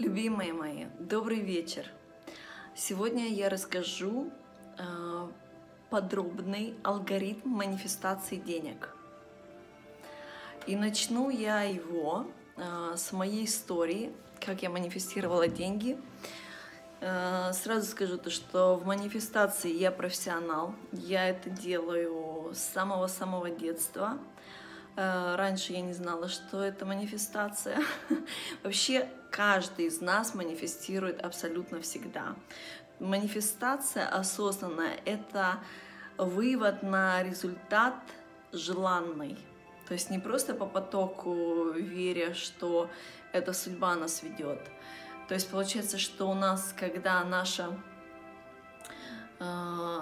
Любимые мои, добрый вечер! Сегодня я расскажу э, подробный алгоритм манифестации денег. И начну я его э, с моей истории, как я манифестировала деньги. Э, сразу скажу то, что в манифестации я профессионал. Я это делаю с самого-самого детства. Раньше я не знала, что это манифестация. Вообще каждый из нас манифестирует абсолютно всегда. Манифестация осознанная — это вывод на результат желанный. То есть не просто по потоку, веря, что эта судьба нас ведет. То есть получается, что у нас, когда наша э,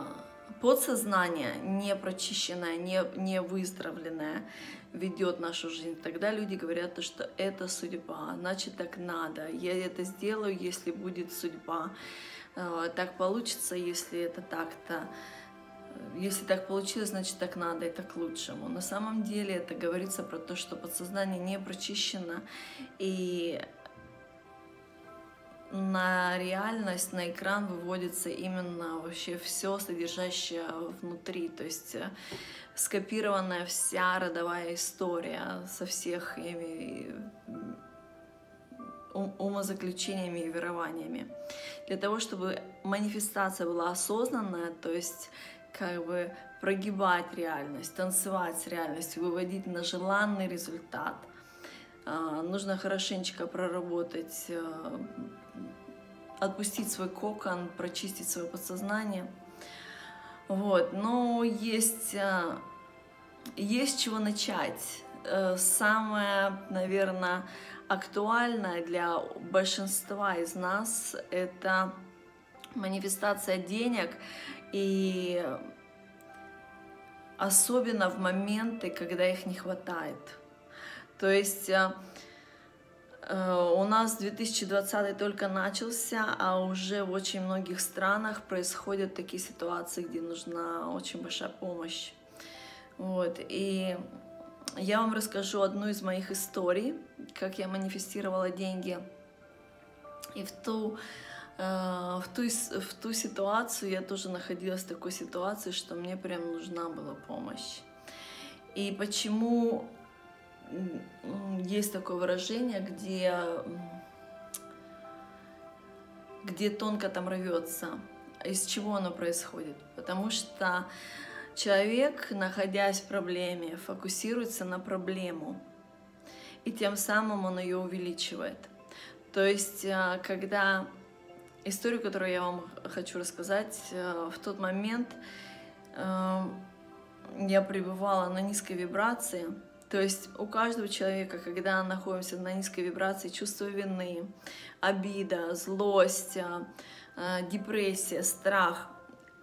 подсознание не прочищенное, не, не выздоровленное ведет нашу жизнь, тогда люди говорят, что это судьба, значит так надо, я это сделаю, если будет судьба, э, так получится, если это так-то, если так получилось, значит так надо, это к лучшему. На самом деле это говорится про то, что подсознание не прочищено, и на реальность, на экран выводится именно вообще все содержащее внутри, то есть э, скопированная вся родовая история со всех умозаключениями и верованиями. Для того, чтобы манифестация была осознанная, то есть как бы прогибать реальность, танцевать с реальностью, выводить на желанный результат, нужно хорошенечко проработать э, отпустить свой кокон, прочистить свое подсознание. Вот, но есть, э, есть чего начать. Э, самое, наверное, актуальное для большинства из нас — это манифестация денег и особенно в моменты, когда их не хватает. То есть э, Э, у нас 2020 только начался, а уже в очень многих странах происходят такие ситуации, где нужна очень большая помощь. Вот. И я вам расскажу одну из моих историй, как я манифестировала деньги. И в ту, э, в ту, в ту ситуацию я тоже находилась в такой ситуации, что мне прям нужна была помощь. И почему есть такое выражение, где, где тонко там рвется. Из чего оно происходит? Потому что человек, находясь в проблеме, фокусируется на проблему, и тем самым он ее увеличивает. То есть, э, когда историю, которую я вам хочу рассказать, э, в тот момент э, я пребывала на низкой вибрации, то есть у каждого человека, когда находимся на низкой вибрации, чувство вины, обида, злость, а, а, депрессия, страх,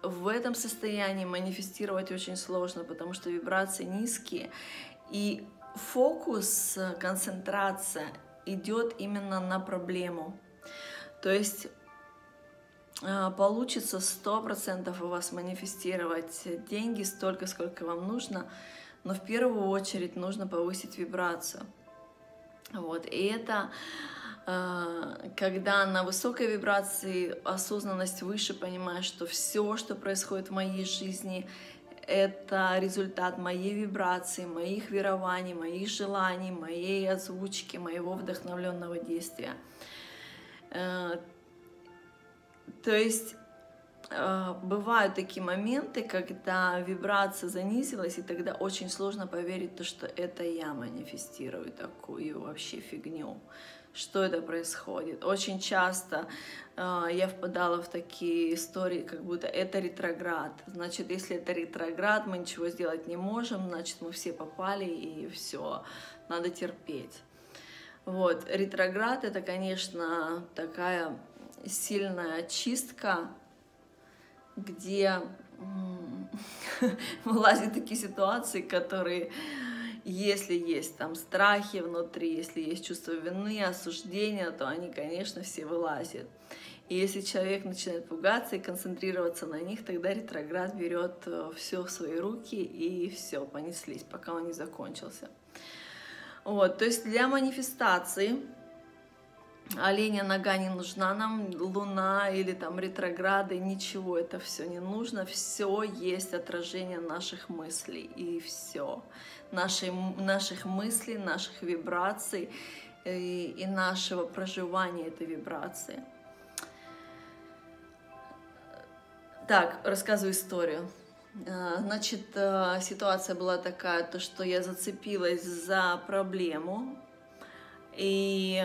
в этом состоянии манифестировать очень сложно, потому что вибрации низкие, и фокус, концентрация идет именно на проблему. То есть а, получится 100% у вас манифестировать деньги столько, сколько вам нужно, но в первую очередь нужно повысить вибрацию. Вот. И это э, когда на высокой вибрации осознанность выше, понимаешь, что все, что происходит в моей жизни, это результат моей вибрации, моих верований, моих желаний, моей озвучки, моего вдохновленного действия. Э, то есть бывают такие моменты, когда вибрация занизилась, и тогда очень сложно поверить, то, что это я манифестирую такую вообще фигню. Что это происходит? Очень часто э, я впадала в такие истории, как будто это ретроград. Значит, если это ретроград, мы ничего сделать не можем, значит, мы все попали, и все, надо терпеть. Вот, ретроград — это, конечно, такая сильная чистка где вылазят такие ситуации, которые, если есть там страхи внутри, если есть чувство вины, осуждения, то они, конечно, все вылазят. И если человек начинает пугаться и концентрироваться на них, тогда ретроград берет э, все в свои руки и все, понеслись, пока он не закончился. Вот, то есть для манифестации оленя нога не нужна нам, луна или там ретрограды, ничего, это все не нужно, все есть отражение наших мыслей и все, нашей, наших мыслей, наших вибраций и, и нашего проживания этой вибрации. Так, рассказываю историю. А, значит, э, ситуация была такая, то, что я зацепилась за проблему, и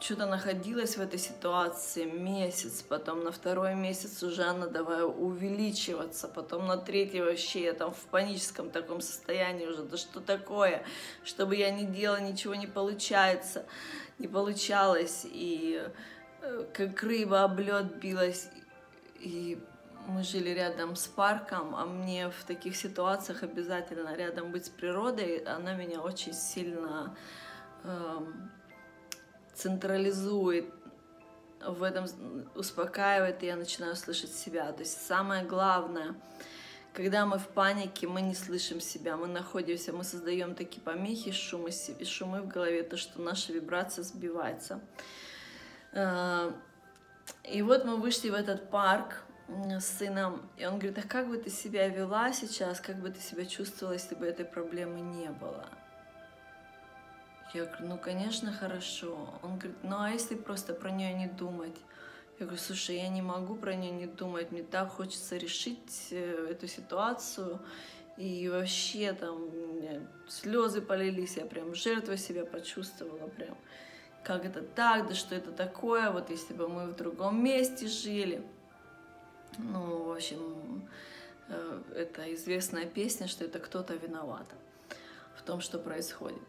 что-то находилась в этой ситуации месяц, потом на второй месяц уже она давай увеличиваться, потом на третий вообще я там в паническом таком состоянии уже, да что такое, чтобы я не делала, ничего не получается, не получалось, и э, как рыба об лед билась, и мы жили рядом с парком, а мне в таких ситуациях обязательно рядом быть с природой, она меня очень сильно эм, централизует, в этом успокаивает, и я начинаю слышать себя. То есть самое главное, когда мы в панике, мы не слышим себя, мы находимся, мы создаем такие помехи, шумы, шумы в голове, то, что наша вибрация сбивается. Э, и вот мы вышли в этот парк с сыном, и он говорит, а как бы ты себя вела сейчас, как бы ты себя чувствовала, если бы этой проблемы не было? Я говорю, ну, конечно, хорошо. Он говорит, ну, а если просто про нее не думать? Я говорю, слушай, я не могу про нее не думать, мне так хочется решить э, эту ситуацию. И вообще там слезы полились, я прям жертвой себя почувствовала, прям как это так, да что это такое, вот если бы мы в другом месте жили. Ну, в общем, э, это известная песня, что это кто-то виноват в том, что происходит.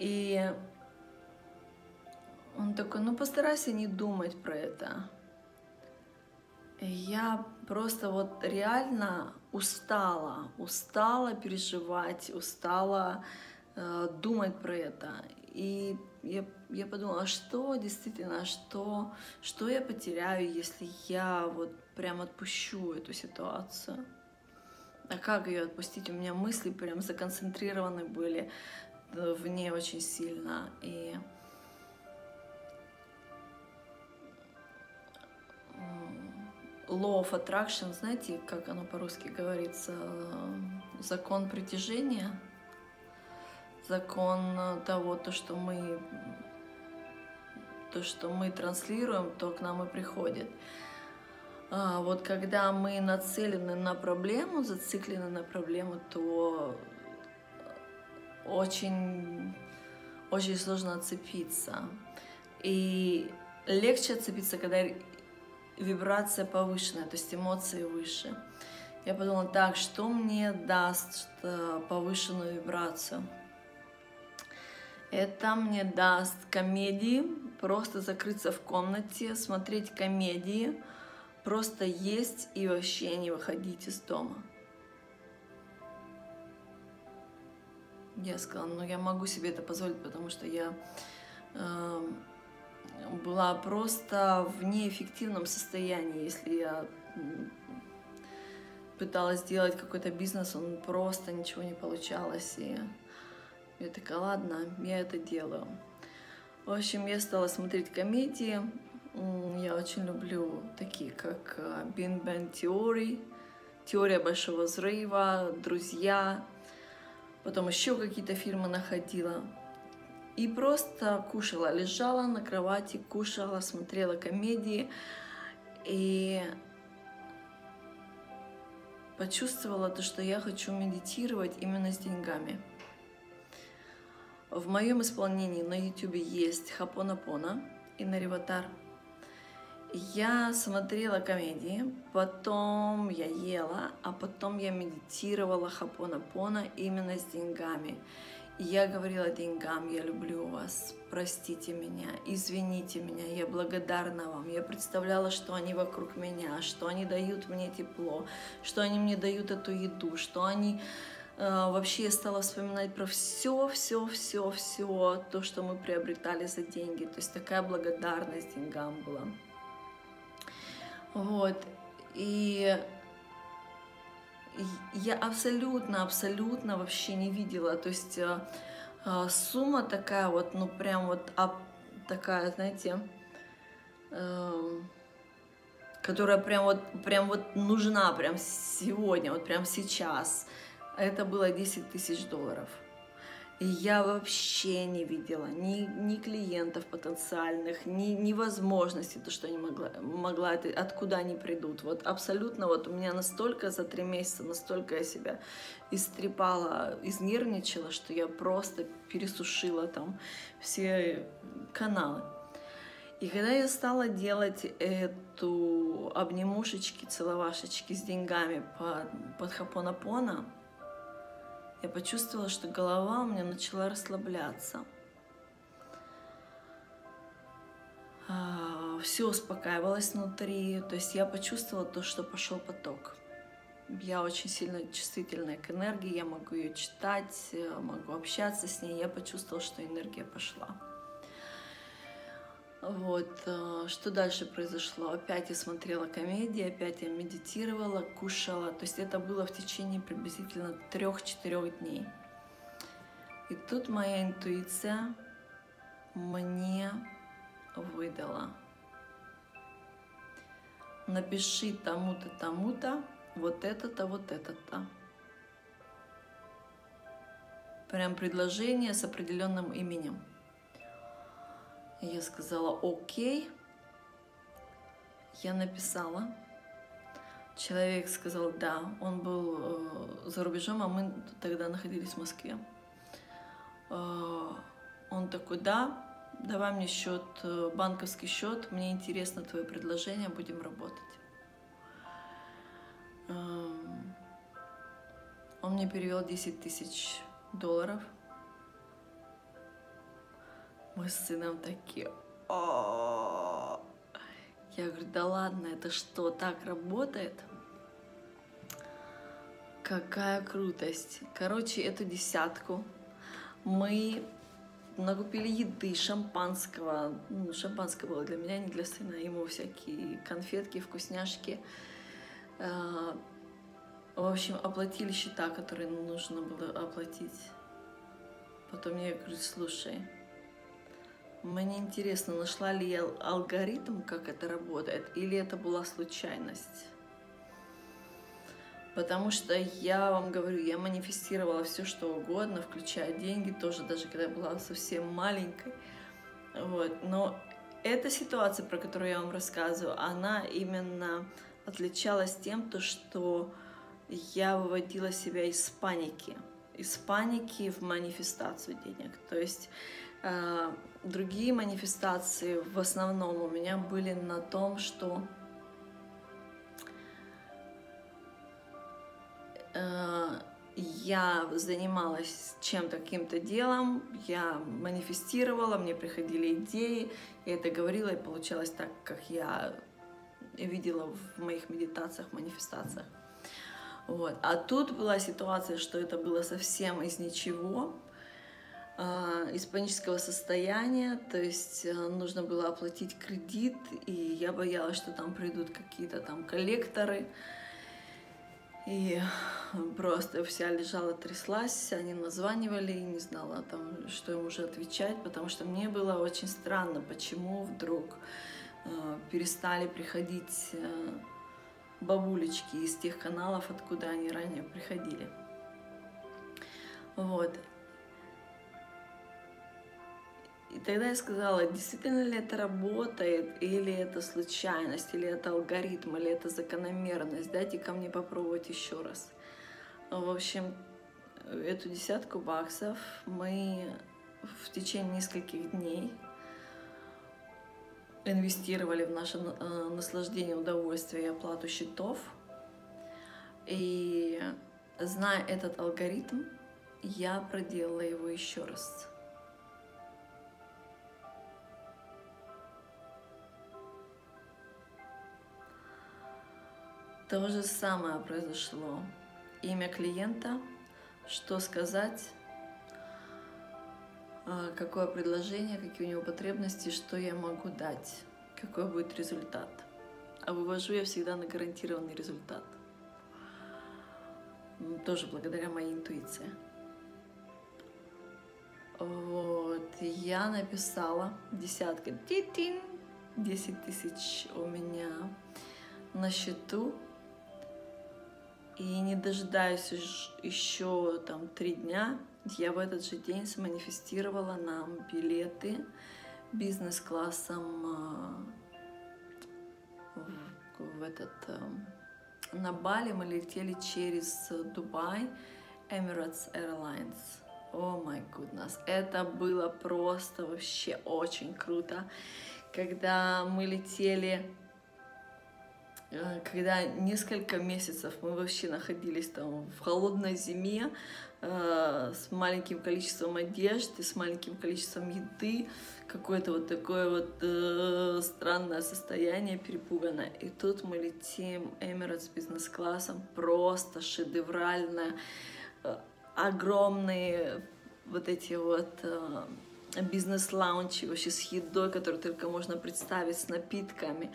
И он такой, ну постарайся не думать про это. И я просто вот реально устала, устала переживать, устала э, думать про это. И я, я подумала, а что действительно, что, что я потеряю, если я вот прям отпущу эту ситуацию? А как ее отпустить? У меня мысли прям законцентрированы были в ней очень сильно. И law of attraction, знаете, как оно по-русски говорится, закон притяжения, закон того, то, что мы то, что мы транслируем, то к нам и приходит. А вот когда мы нацелены на проблему, зациклены на проблему, то очень, очень сложно отцепиться. И легче отцепиться, когда вибрация повышенная, то есть эмоции выше. Я подумала, так, что мне даст повышенную вибрацию? Это мне даст комедии, просто закрыться в комнате, смотреть комедии, просто есть и вообще не выходить из дома. Я сказала, ну я могу себе это позволить, потому что я э, была просто в неэффективном состоянии. Если я пыталась сделать какой-то бизнес, он просто ничего не получалось. И я такая, ладно, я это делаю. В общем, я стала смотреть комедии. Я очень люблю такие, как Бин Бен Теории, Теория Большого Взрыва, Друзья, потом еще какие-то фильмы находила. И просто кушала, лежала на кровати, кушала, смотрела комедии. И почувствовала то, что я хочу медитировать именно с деньгами. В моем исполнении на YouTube есть Хапонапона и Нариватар – я смотрела комедии, потом я ела, а потом я медитировала хапона-пона именно с деньгами. Я говорила деньгам, я люблю вас, простите меня, извините меня, я благодарна вам. Я представляла, что они вокруг меня, что они дают мне тепло, что они мне дают эту еду, что они э, вообще я стала вспоминать про все, все, все, все то, что мы приобретали за деньги. То есть такая благодарность деньгам была. Вот. И я абсолютно, абсолютно вообще не видела. То есть э, А, сумма такая вот, ну прям вот такая, знаете, э, которая прям вот, прям вот нужна прям сегодня, вот прям сейчас. Это было 10 тысяч долларов. Я вообще не видела ни, ни клиентов потенциальных, ни, ни возможности, то, что они могла, могла, откуда они придут. Вот абсолютно вот у меня настолько за три месяца, настолько я себя истрепала, изнервничала, что я просто пересушила там все каналы. И когда я стала делать эту обнимушечки, целовашечки с деньгами под, под хапонапона, я почувствовала, что голова у меня начала расслабляться. А, Все успокаивалось внутри, то есть я почувствовала то, что пошел поток. Я очень сильно чувствительная к энергии, я могу ее читать, могу общаться с ней. Я почувствовала, что энергия пошла. Вот, э, что дальше произошло? Опять я смотрела комедии, опять я медитировала, кушала. То есть это было в течение приблизительно трех-четырех дней. И тут моя интуиция мне выдала. Напиши тому-то, тому-то, вот это-то, вот это-то. Прям предложение с определенным именем. Я сказала окей. Я написала. Человек сказал да. Он был э, за рубежом, а мы тогда находились в Москве. Э, он такой, да, давай мне счет, э, банковский счет, мне интересно твое предложение, будем работать. Э, он мне перевел 10 тысяч долларов – мы с сыном такие, Я говорю, да ладно, это что, так работает? Какая крутость. Короче, эту десятку мы накупили еды, шампанского. Ну, шампанское было для меня, не для сына. Ему всякие конфетки, вкусняшки. А, в общем, оплатили счета, которые нужно было оплатить. Потом я говорю, слушай, мне интересно, нашла ли я алгоритм, как это работает, или это была случайность. Потому что я вам говорю, я манифестировала все, что угодно, включая деньги, тоже даже когда я была совсем маленькой. Вот. Но эта ситуация, про которую я вам рассказываю, она именно отличалась тем, то, что я выводила себя из паники. Из паники в манифестацию денег. То есть другие манифестации в основном у меня были на том, что э, я занималась чем-то, каким-то делом, я манифестировала, мне приходили идеи, я это говорила, и получалось так, как я видела в моих медитациях, манифестациях. Вот. А тут была ситуация, что это было совсем из ничего, из панического состояния, то есть э, нужно было оплатить кредит, и я боялась, что там придут какие-то там коллекторы, и просто вся лежала, тряслась, они названивали, и не знала там, что им уже отвечать, потому что мне было очень странно, почему вдруг э, перестали приходить бабулечки из тех каналов, откуда они ранее приходили. Вот. И тогда я сказала, действительно ли это работает, или это случайность, или это алгоритм, или это закономерность. Дайте ко мне попробовать еще раз. В общем, эту десятку баксов мы в течение нескольких дней инвестировали в наше э, наслаждение, удовольствие и оплату счетов. И зная этот алгоритм, я проделала его еще раз. То же самое произошло. Имя клиента, что сказать, а, какое предложение, какие у него потребности, что я могу дать, какой будет результат. А вывожу я всегда на гарантированный результат. Тоже благодаря моей интуиции. Вот, я написала десятка, ти-тин, 10 тысяч у меня на счету. И не дожидаясь еще там три дня, я в этот же день сманифестировала нам билеты бизнес-классом а, в, этот а, на Бали мы летели через Дубай Emirates Airlines. О май гуднес, это было просто вообще очень круто, когда мы летели Э, когда несколько месяцев мы вообще находились там в холодной зиме э, с маленьким количеством одежды, с маленьким количеством еды, какое-то вот такое вот э, странное состояние, перепуганное. И тут мы летим Emirates бизнес-классом, просто шедеврально, э, огромные вот эти вот э, бизнес-лаунчи вообще с едой, которую только можно представить, с напитками.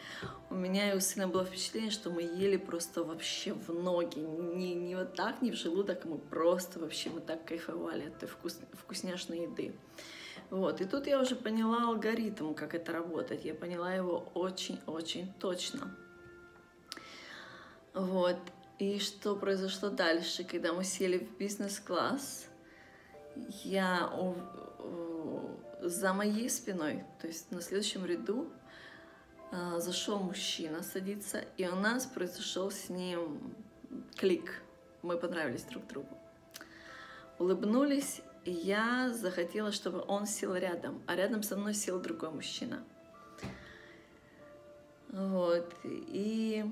У меня и у сына было впечатление, что мы ели просто вообще в ноги. Не, не вот так, не в желудок, а мы просто вообще, мы так кайфовали от этой вкус, вкусняшной еды. Вот, и тут я уже поняла алгоритм, как это работает. Я поняла его очень-очень точно. Вот, и что произошло дальше, когда мы сели в бизнес-класс, я за моей спиной, то есть на следующем ряду, а, зашел мужчина садиться, и у нас произошел с ним клик. Мы понравились друг другу. Улыбнулись, и я захотела, чтобы он сел рядом, а рядом со мной сел другой мужчина. Вот, и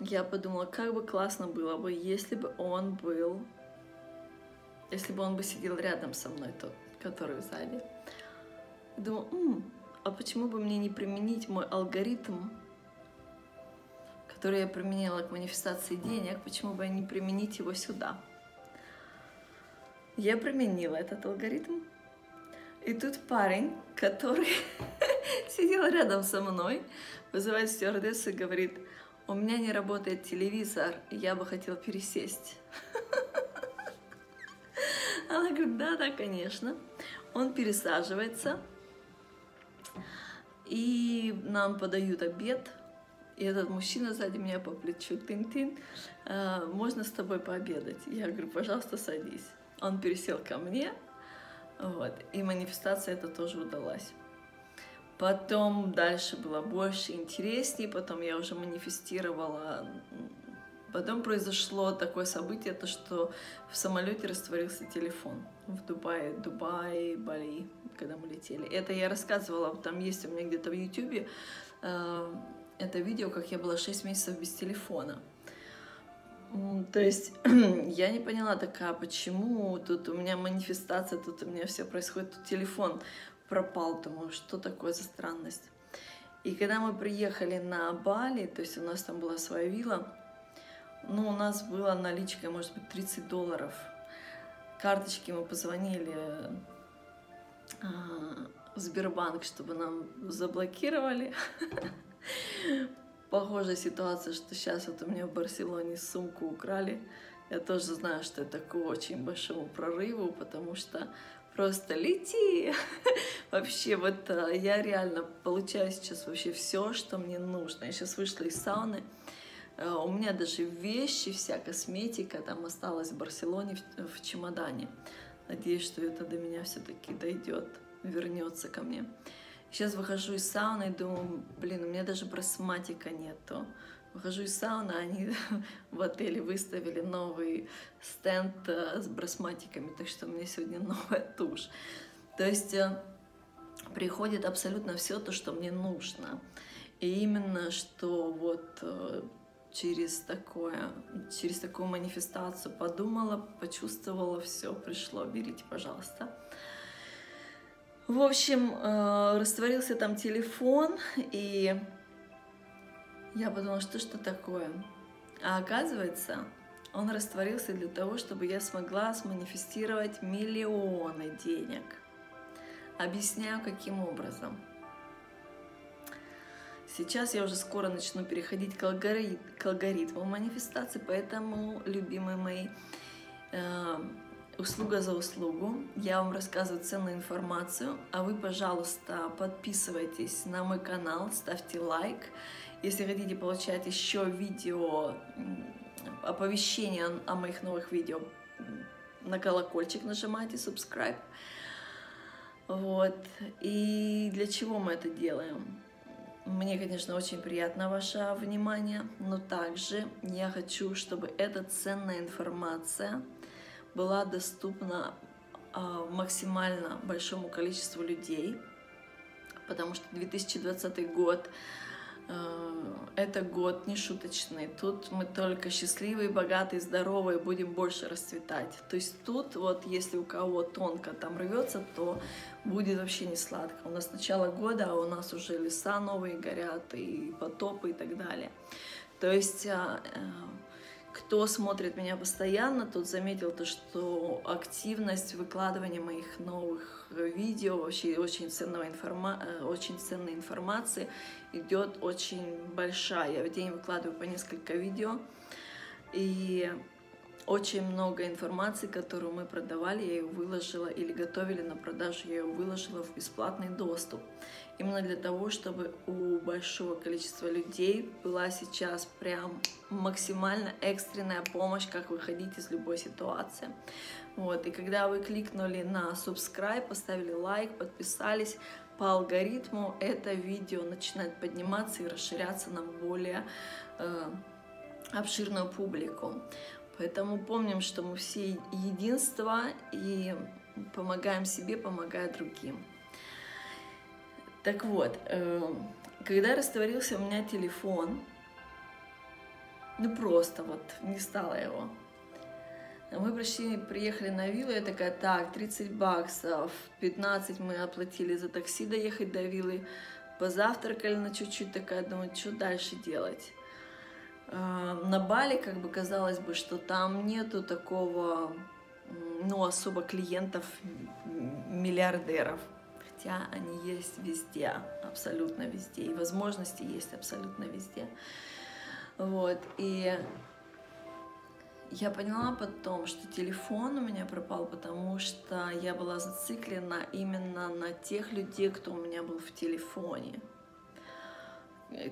я подумала, как бы классно было бы, если бы он был, если бы он бы сидел рядом со мной, тот который сзади. Думаю, М, а почему бы мне не применить мой алгоритм, который я применила к манифестации денег, почему бы не применить его сюда? Я применила этот алгоритм, и тут парень, который сидел рядом со мной, вызывает стюардессу и говорит, у меня не работает телевизор, я бы хотел пересесть. Она говорит, да, да, конечно. Он пересаживается, и нам подают обед, и этот мужчина сзади меня по плечу, тын-тын, «А, можно с тобой пообедать? Я говорю, пожалуйста, садись. Он пересел ко мне, вот, и манифестация это тоже удалась. Потом дальше было больше интереснее, потом я уже манифестировала Потом произошло такое событие, то что в самолете растворился телефон в Дубае, Дубай, Бали, когда мы летели. Это я рассказывала, там есть у меня где-то в Ютубе э, это видео, как я была 6 месяцев без телефона. То есть я не поняла такая, почему тут у меня манифестация, тут у меня все происходит, тут телефон пропал, думаю, что такое за странность. И когда мы приехали на Бали, то есть у нас там была своя вилла, ну, у нас была наличка, может быть, 30 долларов. Карточки мы позвонили а, в Сбербанк, чтобы нам заблокировали. Похожая ситуация, что сейчас вот у меня в Барселоне сумку украли. Я тоже знаю, что это к очень большому прорыву, потому что просто лети. вообще, вот а, я реально получаю сейчас вообще все, что мне нужно. Я сейчас вышла из сауны, Э, у меня даже вещи, вся косметика там осталась в Барселоне в, в чемодане. Надеюсь, что это до меня все-таки дойдет, вернется ко мне. Сейчас выхожу из сауны и думаю, блин, у меня даже брасматика нету. Выхожу из сауны, они в отеле выставили новый стенд э, с брасматиками, так что у меня сегодня новая тушь. То есть э, приходит абсолютно все то, что мне нужно. И именно что вот через такое, через такую манифестацию подумала, почувствовала, все, пришло, берите, пожалуйста. В общем, э, растворился там телефон, и я подумала, что что такое. А оказывается, он растворился для того, чтобы я смогла сманифестировать миллионы денег. Объясняю, каким образом. Сейчас я уже скоро начну переходить к, алгорит к алгоритму манифестации, поэтому, любимые мои, э, услуга за услугу. Я вам рассказываю ценную информацию, а вы, пожалуйста, подписывайтесь на мой канал, ставьте лайк. Если хотите получать еще видео, оповещения о моих новых видео, на колокольчик нажимайте, subscribe. Вот. И для чего мы это делаем? Мне, конечно, очень приятно ваше внимание, но также я хочу, чтобы эта ценная информация была доступна а, максимально большому количеству людей, потому что 2020 год это год не шуточный. Тут мы только счастливые, богатые, здоровые будем больше расцветать. То есть тут вот если у кого тонко там рвется, то будет вообще не сладко. У нас начало года, а у нас уже леса новые горят, и потопы и так далее. То есть а, э, кто смотрит меня постоянно, тот заметил то, что активность выкладывания моих новых видео, вообще очень, ценного информа... Э, очень ценной информации идет очень большая. Я в день выкладываю по несколько видео, и очень много информации, которую мы продавали, я ее выложила или готовили на продажу, я ее выложила в бесплатный доступ. Именно для того, чтобы у большого количества людей была сейчас прям максимально экстренная помощь, как выходить из любой ситуации. Вот, и когда вы кликнули на subscribe, поставили лайк, подписались, по алгоритму это видео начинает подниматься и расширяться на более э, обширную публику. Поэтому помним, что мы все единство и помогаем себе, помогая другим. Так вот, э, когда растворился у меня телефон, ну просто вот не стало его. Мы пришли, приехали на виллу, я такая, так, 30 баксов, 15 мы оплатили за такси доехать до виллы, позавтракали на чуть-чуть, такая, думаю, что дальше делать. Э, на Бали, как бы казалось бы, что там нету такого, ну, особо клиентов миллиардеров. Хотя они есть везде, абсолютно везде. И возможности есть абсолютно везде. Вот, и я поняла потом, что телефон у меня пропал, потому что я была зациклена именно на тех людей, кто у меня был в телефоне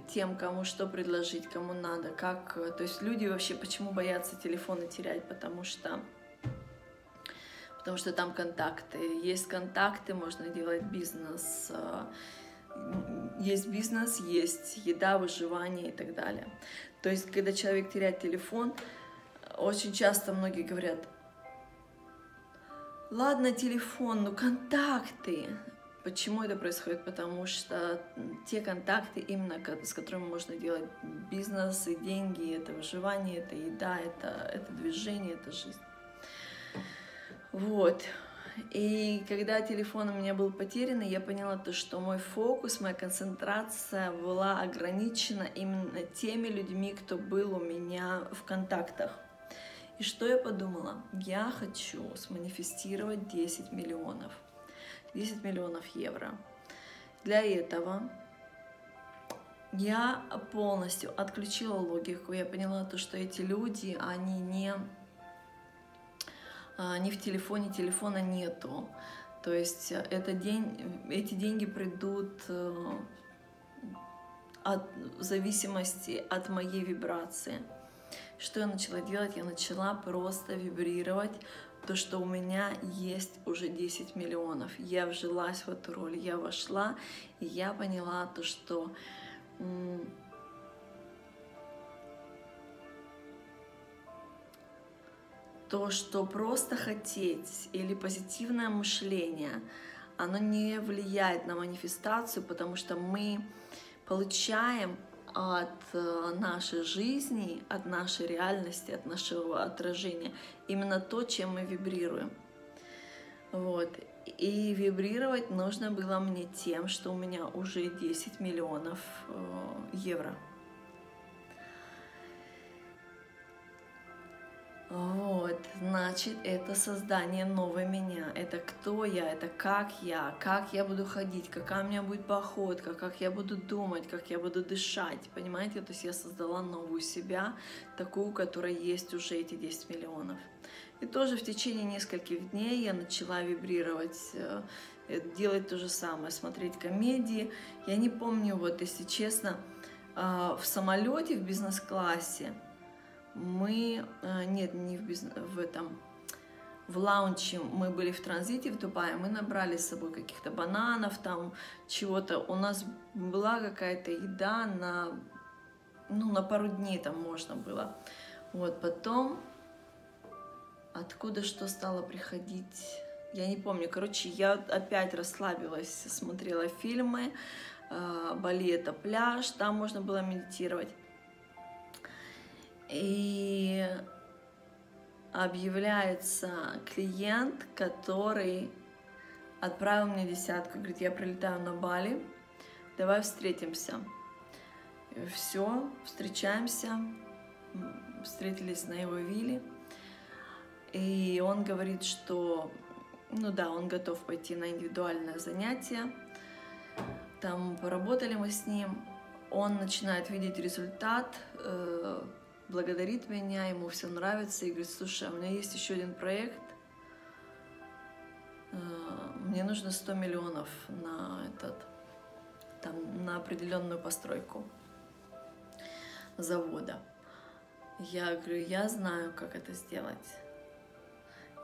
тем, кому что предложить, кому надо, как, то есть люди вообще почему боятся телефоны терять, потому что потому что там контакты, есть контакты, можно делать бизнес, э, есть бизнес, есть еда, выживание и так далее. То есть, когда человек теряет телефон, очень часто многие говорят, ладно, телефон, но контакты, Почему это происходит? Потому что те контакты, именно с которыми можно делать бизнес и деньги, это выживание, это еда, это, это движение, это жизнь. Вот. И когда телефон у меня был потерян, я поняла то, что мой фокус, моя концентрация была ограничена именно теми людьми, кто был у меня в контактах. И что я подумала? Я хочу сманифестировать 10 миллионов. 10 миллионов евро. Для этого я полностью отключила логику. Я поняла то, что эти люди, они не, а, не в телефоне, телефона нету. То есть это день, эти деньги придут э, от, в зависимости от моей вибрации. Что я начала делать? Я начала просто вибрировать то, что у меня есть уже 10 миллионов. Я вжилась в эту роль, я вошла, и я поняла то, что то, что просто хотеть или позитивное мышление, оно не влияет на манифестацию, потому что мы получаем от э, нашей жизни, от нашей реальности, от нашего отражения. Именно то, чем мы вибрируем. Вот. И вибрировать нужно было мне тем, что у меня уже 10 миллионов э, евро. Вот, значит, это создание новой меня. Это кто я, это как я, как я буду ходить, какая у меня будет походка, как я буду думать, как я буду дышать. Понимаете, то есть я создала новую себя, такую, у которой есть уже эти 10 миллионов. И тоже в течение нескольких дней я начала вибрировать, э, делать то же самое, смотреть комедии. Я не помню, вот если честно, э, в самолете в бизнес-классе мы, э, нет, не в, бизнес, в этом, в лаунче мы были в транзите в Дубае, мы набрали с собой каких-то бананов, там чего-то. У нас была какая-то еда на, ну, на пару дней там можно было. Вот, потом откуда что стало приходить, я не помню. Короче, я опять расслабилась, смотрела фильмы, э, Бали это пляж, там можно было медитировать. И объявляется клиент, который отправил мне десятку, говорит, я прилетаю на Бали, давай встретимся. Все, встречаемся, встретились на его вилле, и он говорит, что, ну да, он готов пойти на индивидуальное занятие, там поработали мы с ним, он начинает видеть результат, э, благодарит меня, ему все нравится и говорит, слушай, а у меня есть еще один проект, э, мне нужно 100 миллионов на этот, там, на определенную постройку завода. Я говорю, я знаю, как это сделать.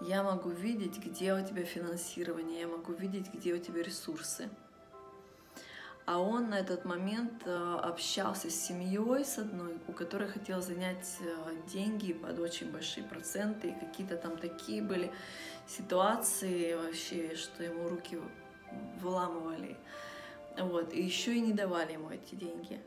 Я могу видеть, где у тебя финансирование, я могу видеть, где у тебя ресурсы. А он на этот момент э, общался с семьей, с одной, у которой хотел занять э, деньги под очень большие проценты. И какие-то там такие были ситуации вообще, что ему руки выламывали. Вот. И еще и не давали ему эти деньги.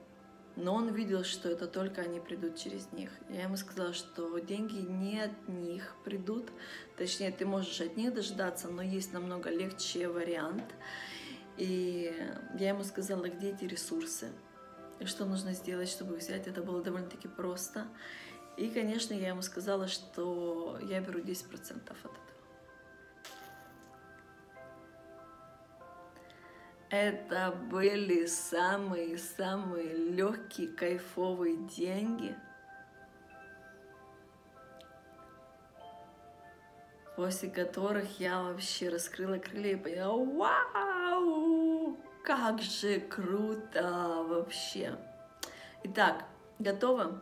Но он видел, что это только они придут через них. Я ему сказала, что деньги не от них придут. Точнее, ты можешь от них дождаться, но есть намного легче вариант – и я ему сказала, где эти ресурсы, что нужно сделать, чтобы взять. Это было довольно-таки просто. И, конечно, я ему сказала, что я беру 10% от этого. Это были самые-самые легкие, кайфовые деньги, после которых я вообще раскрыла крылья и поняла, вау, как же круто вообще! Итак, готовы?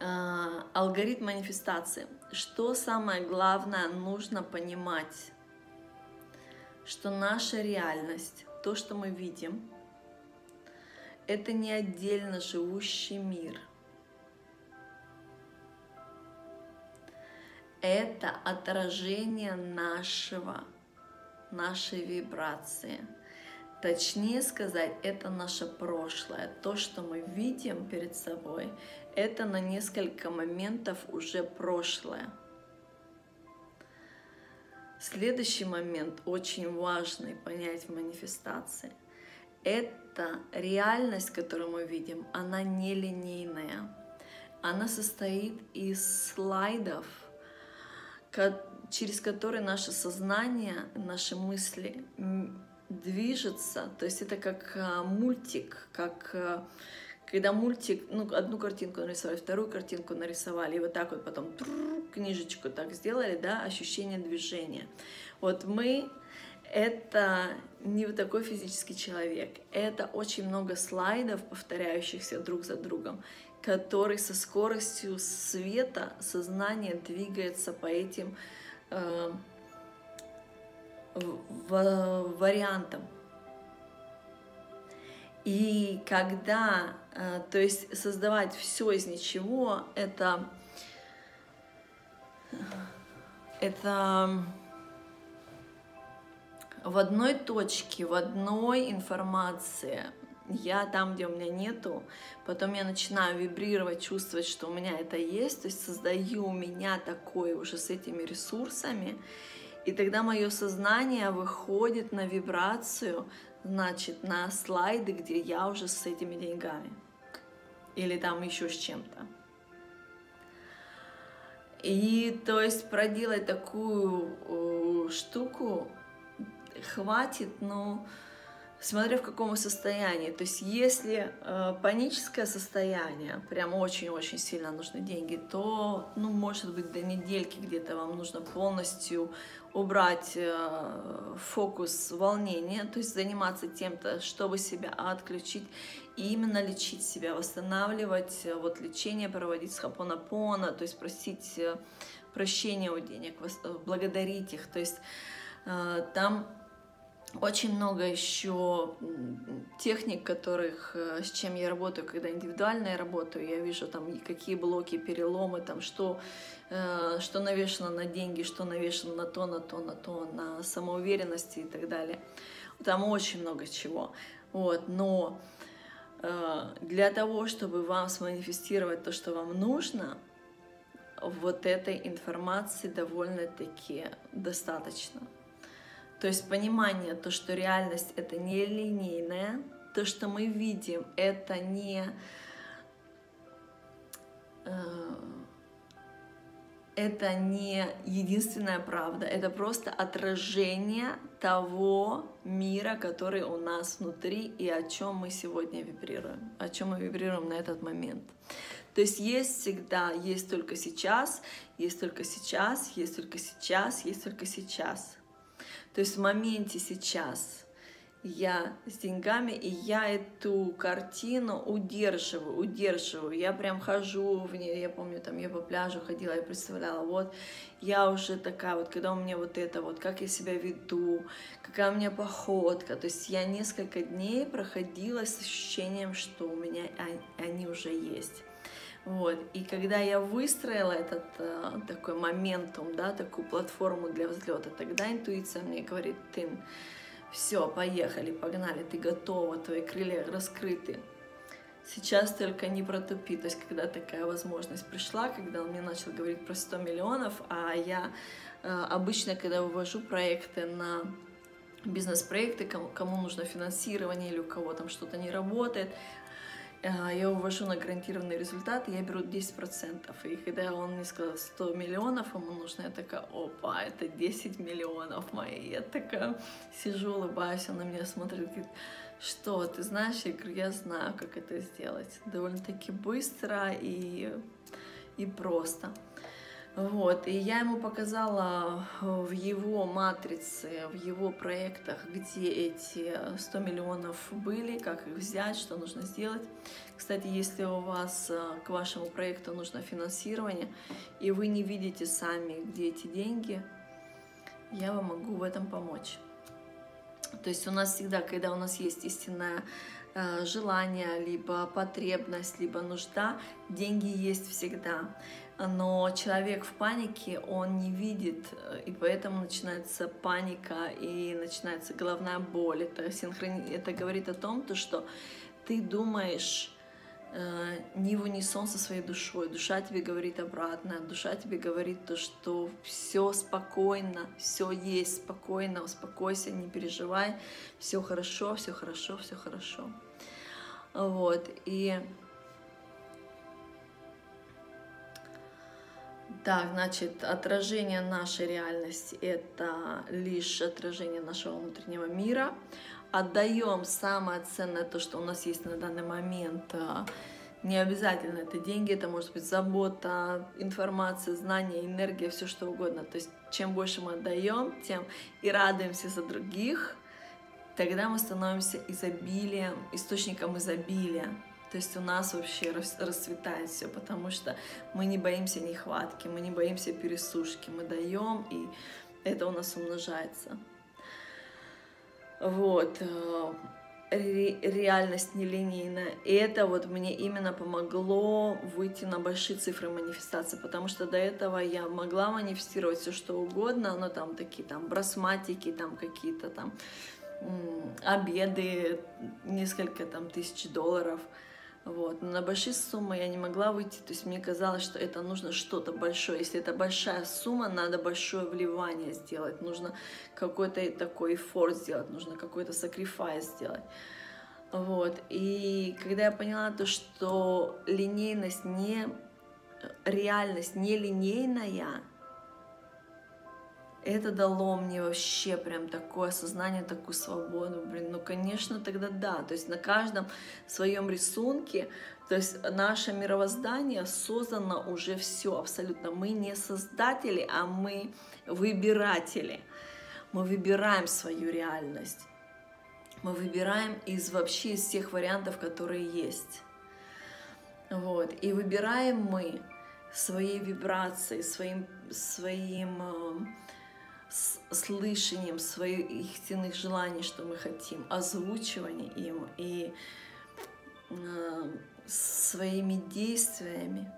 А, алгоритм манифестации. Что самое главное нужно понимать? Что наша реальность, то, что мы видим, это не отдельно живущий мир. Это отражение нашего, нашей вибрации – Точнее сказать, это наше прошлое. То, что мы видим перед собой, это на несколько моментов уже прошлое. Следующий момент, очень важный понять в манифестации, это реальность, которую мы видим, она нелинейная. Она состоит из слайдов, через которые наше сознание, наши мысли движется, то есть это как а, мультик, как а, когда мультик, ну, одну картинку нарисовали, вторую картинку нарисовали, и вот так вот потом книжечку так сделали, да, ощущение движения. Вот мы это не вот такой физический человек, это очень много слайдов, повторяющихся друг за другом, который со скоростью света сознание двигается по этим э, вариантом. И когда, э, то есть создавать все из ничего, это, это в одной точке, в одной информации, я там, где у меня нету, потом я начинаю вибрировать, чувствовать, что у меня это есть, то есть создаю у меня такое уже с этими ресурсами, и тогда мое сознание выходит на вибрацию, значит, на слайды, где я уже с этими деньгами. Или там еще с чем-то. И то есть проделать такую э, штуку хватит, ну, смотря в каком состоянии. То есть если э, паническое состояние, прям очень-очень сильно нужны деньги, то, ну, может быть, до недельки где-то вам нужно полностью убрать э, фокус волнения, то есть заниматься тем-то, чтобы себя отключить и именно лечить себя, восстанавливать, э, вот лечение проводить с хапонапона, то есть просить э, прощения у денег, э, благодарить их, то есть э, там очень много еще техник, которых, э, с чем я работаю, когда индивидуально я работаю, я вижу там какие блоки, переломы, там что, э, что навешено на деньги, что навешено на то, на то, на то, на самоуверенности и так далее. Там очень много чего. Вот, но э, для того, чтобы вам сманифестировать то, что вам нужно, вот этой информации довольно-таки достаточно. То есть понимание, то, что реальность это не линейная, то, что мы видим, это не э, это не единственная правда, это просто отражение того мира, который у нас внутри и о чем мы сегодня вибрируем, о чем мы вибрируем на этот момент. То есть есть всегда, есть только сейчас, есть только сейчас, есть только сейчас, есть только сейчас. То есть в моменте сейчас я с деньгами, и я эту картину удерживаю, удерживаю. Я прям хожу в ней, я помню, там я по пляжу ходила, я представляла, вот я уже такая, вот когда у меня вот это, вот как я себя веду, какая у меня походка. То есть я несколько дней проходила с ощущением, что у меня они уже есть. Вот. И когда я выстроила этот э, такой моментум, да, такую платформу для взлета, тогда интуиция мне говорит, ты все, поехали, погнали, ты готова, твои крылья раскрыты. Сейчас только не протупи. То есть, когда такая возможность пришла, когда он мне начал говорить про 100 миллионов, а я э, обычно, когда вывожу проекты на бизнес-проекты, кому, кому нужно финансирование или у кого там что-то не работает, я увожу на гарантированный результат, я беру 10%. И когда он мне сказал 100 миллионов, ему нужно, я такая, опа, это 10 миллионов мои. Я такая сижу, улыбаюсь, он на меня смотрит, говорит, что, ты знаешь? Я говорю, я знаю, как это сделать. Довольно-таки быстро и, и просто. Вот, и я ему показала э, в его матрице, в его проектах, где эти 100 миллионов были, как их взять, что нужно сделать. Кстати, если у вас э, к вашему проекту нужно финансирование, и вы не видите сами, где эти деньги, я вам могу в этом помочь. То есть у нас всегда, когда у нас есть истинное э, желание, либо потребность, либо нужда, деньги есть всегда но человек в панике, он не видит, э, и поэтому начинается паника и начинается головная боль. Это, синхрони... это говорит о том, то, что ты думаешь не в унисон со своей душой. Душа тебе говорит обратно, душа тебе говорит то, что все спокойно, все есть спокойно, успокойся, не переживай, все хорошо, все хорошо, все хорошо. Вот, и Так, значит, отражение нашей реальности – это лишь отражение нашего внутреннего мира. Отдаем самое ценное, то, что у нас есть на данный момент. А, не обязательно это деньги, это может быть забота, информация, знания, энергия, все что угодно. То есть чем больше мы отдаем, тем и радуемся за других, тогда мы становимся изобилием, источником изобилия. То есть у нас вообще расцветает все, потому что мы не боимся нехватки, мы не боимся пересушки, мы даем, и это у нас умножается. Вот. Э, реальность нелинейная. И это вот мне именно помогло выйти на большие цифры манифестации, потому что до этого я могла манифестировать все что угодно, но там такие там брасматики, там какие-то там обеды, несколько там тысяч долларов – вот. Но на большие суммы я не могла выйти, то есть мне казалось, что это нужно что-то большое. Если это большая сумма, надо большое вливание сделать, нужно какой-то такой эфорт сделать, нужно какой-то сакрифайс сделать. Вот. И когда я поняла то, что линейность не реальность не линейная, это дало мне вообще прям такое осознание, такую свободу. Блин, ну, конечно, тогда да. То есть на каждом своем рисунке, то есть наше мировоздание создано уже все абсолютно. Мы не создатели, а мы выбиратели. Мы выбираем свою реальность. Мы выбираем из вообще из всех вариантов, которые есть. Вот. И выбираем мы своей вибрацией, своим, своим э, слышанием своих истинных желаний, что мы хотим, озвучивание им и э, своими действиями.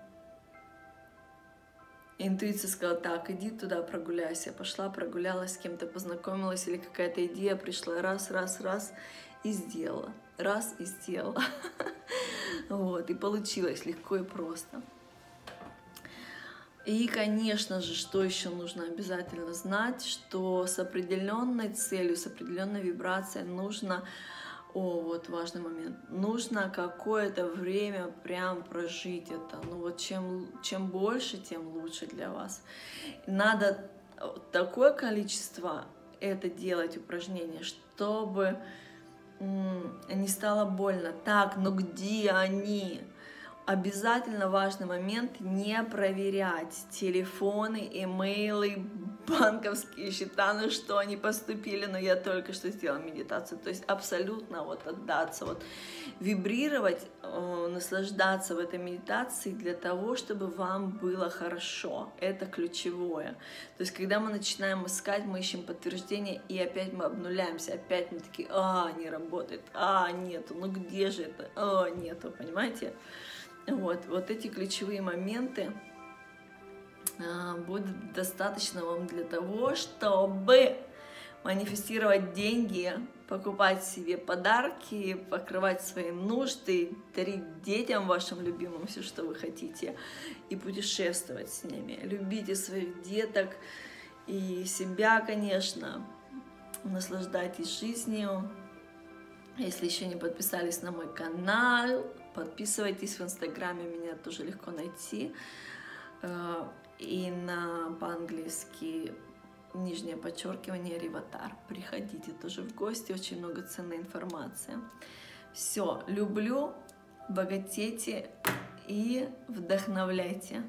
Интуиция сказала, так, иди туда прогуляйся. Пошла, прогулялась, с кем-то познакомилась, или какая-то идея пришла, раз, раз, раз, и сделала. Раз, и сделала. Вот, и получилось легко и просто. И, конечно же, что еще нужно обязательно знать, что с определенной целью, с определенной вибрацией нужно, о, вот важный момент, нужно какое-то время прям прожить это. Ну вот чем, чем больше, тем лучше для вас. Надо такое количество это делать упражнения, чтобы не стало больно. Так, но где они? Обязательно важный момент не проверять телефоны, имейлы, банковские счета, ну что они поступили, но я только что сделала медитацию. То есть абсолютно вот отдаться, вот вибрировать, э, наслаждаться в этой медитации для того, чтобы вам было хорошо. Это ключевое. То есть когда мы начинаем искать, мы ищем подтверждение, и опять мы обнуляемся, опять мы такие, а, не работает, а, нету, ну где же это, а, нету, понимаете? Вот, вот эти ключевые моменты а, будут достаточно вам для того, чтобы манифестировать деньги, покупать себе подарки, покрывать свои нужды, дарить детям вашим любимым все, что вы хотите, и путешествовать с ними. Любите своих деток и себя, конечно, наслаждайтесь жизнью. Если еще не подписались на мой канал, Подписывайтесь в Инстаграме, меня тоже легко найти. Э, и на по-английски нижнее подчеркивание Риватар. Приходите тоже в гости, очень много ценной информации. Все, люблю, богатейте и вдохновляйте.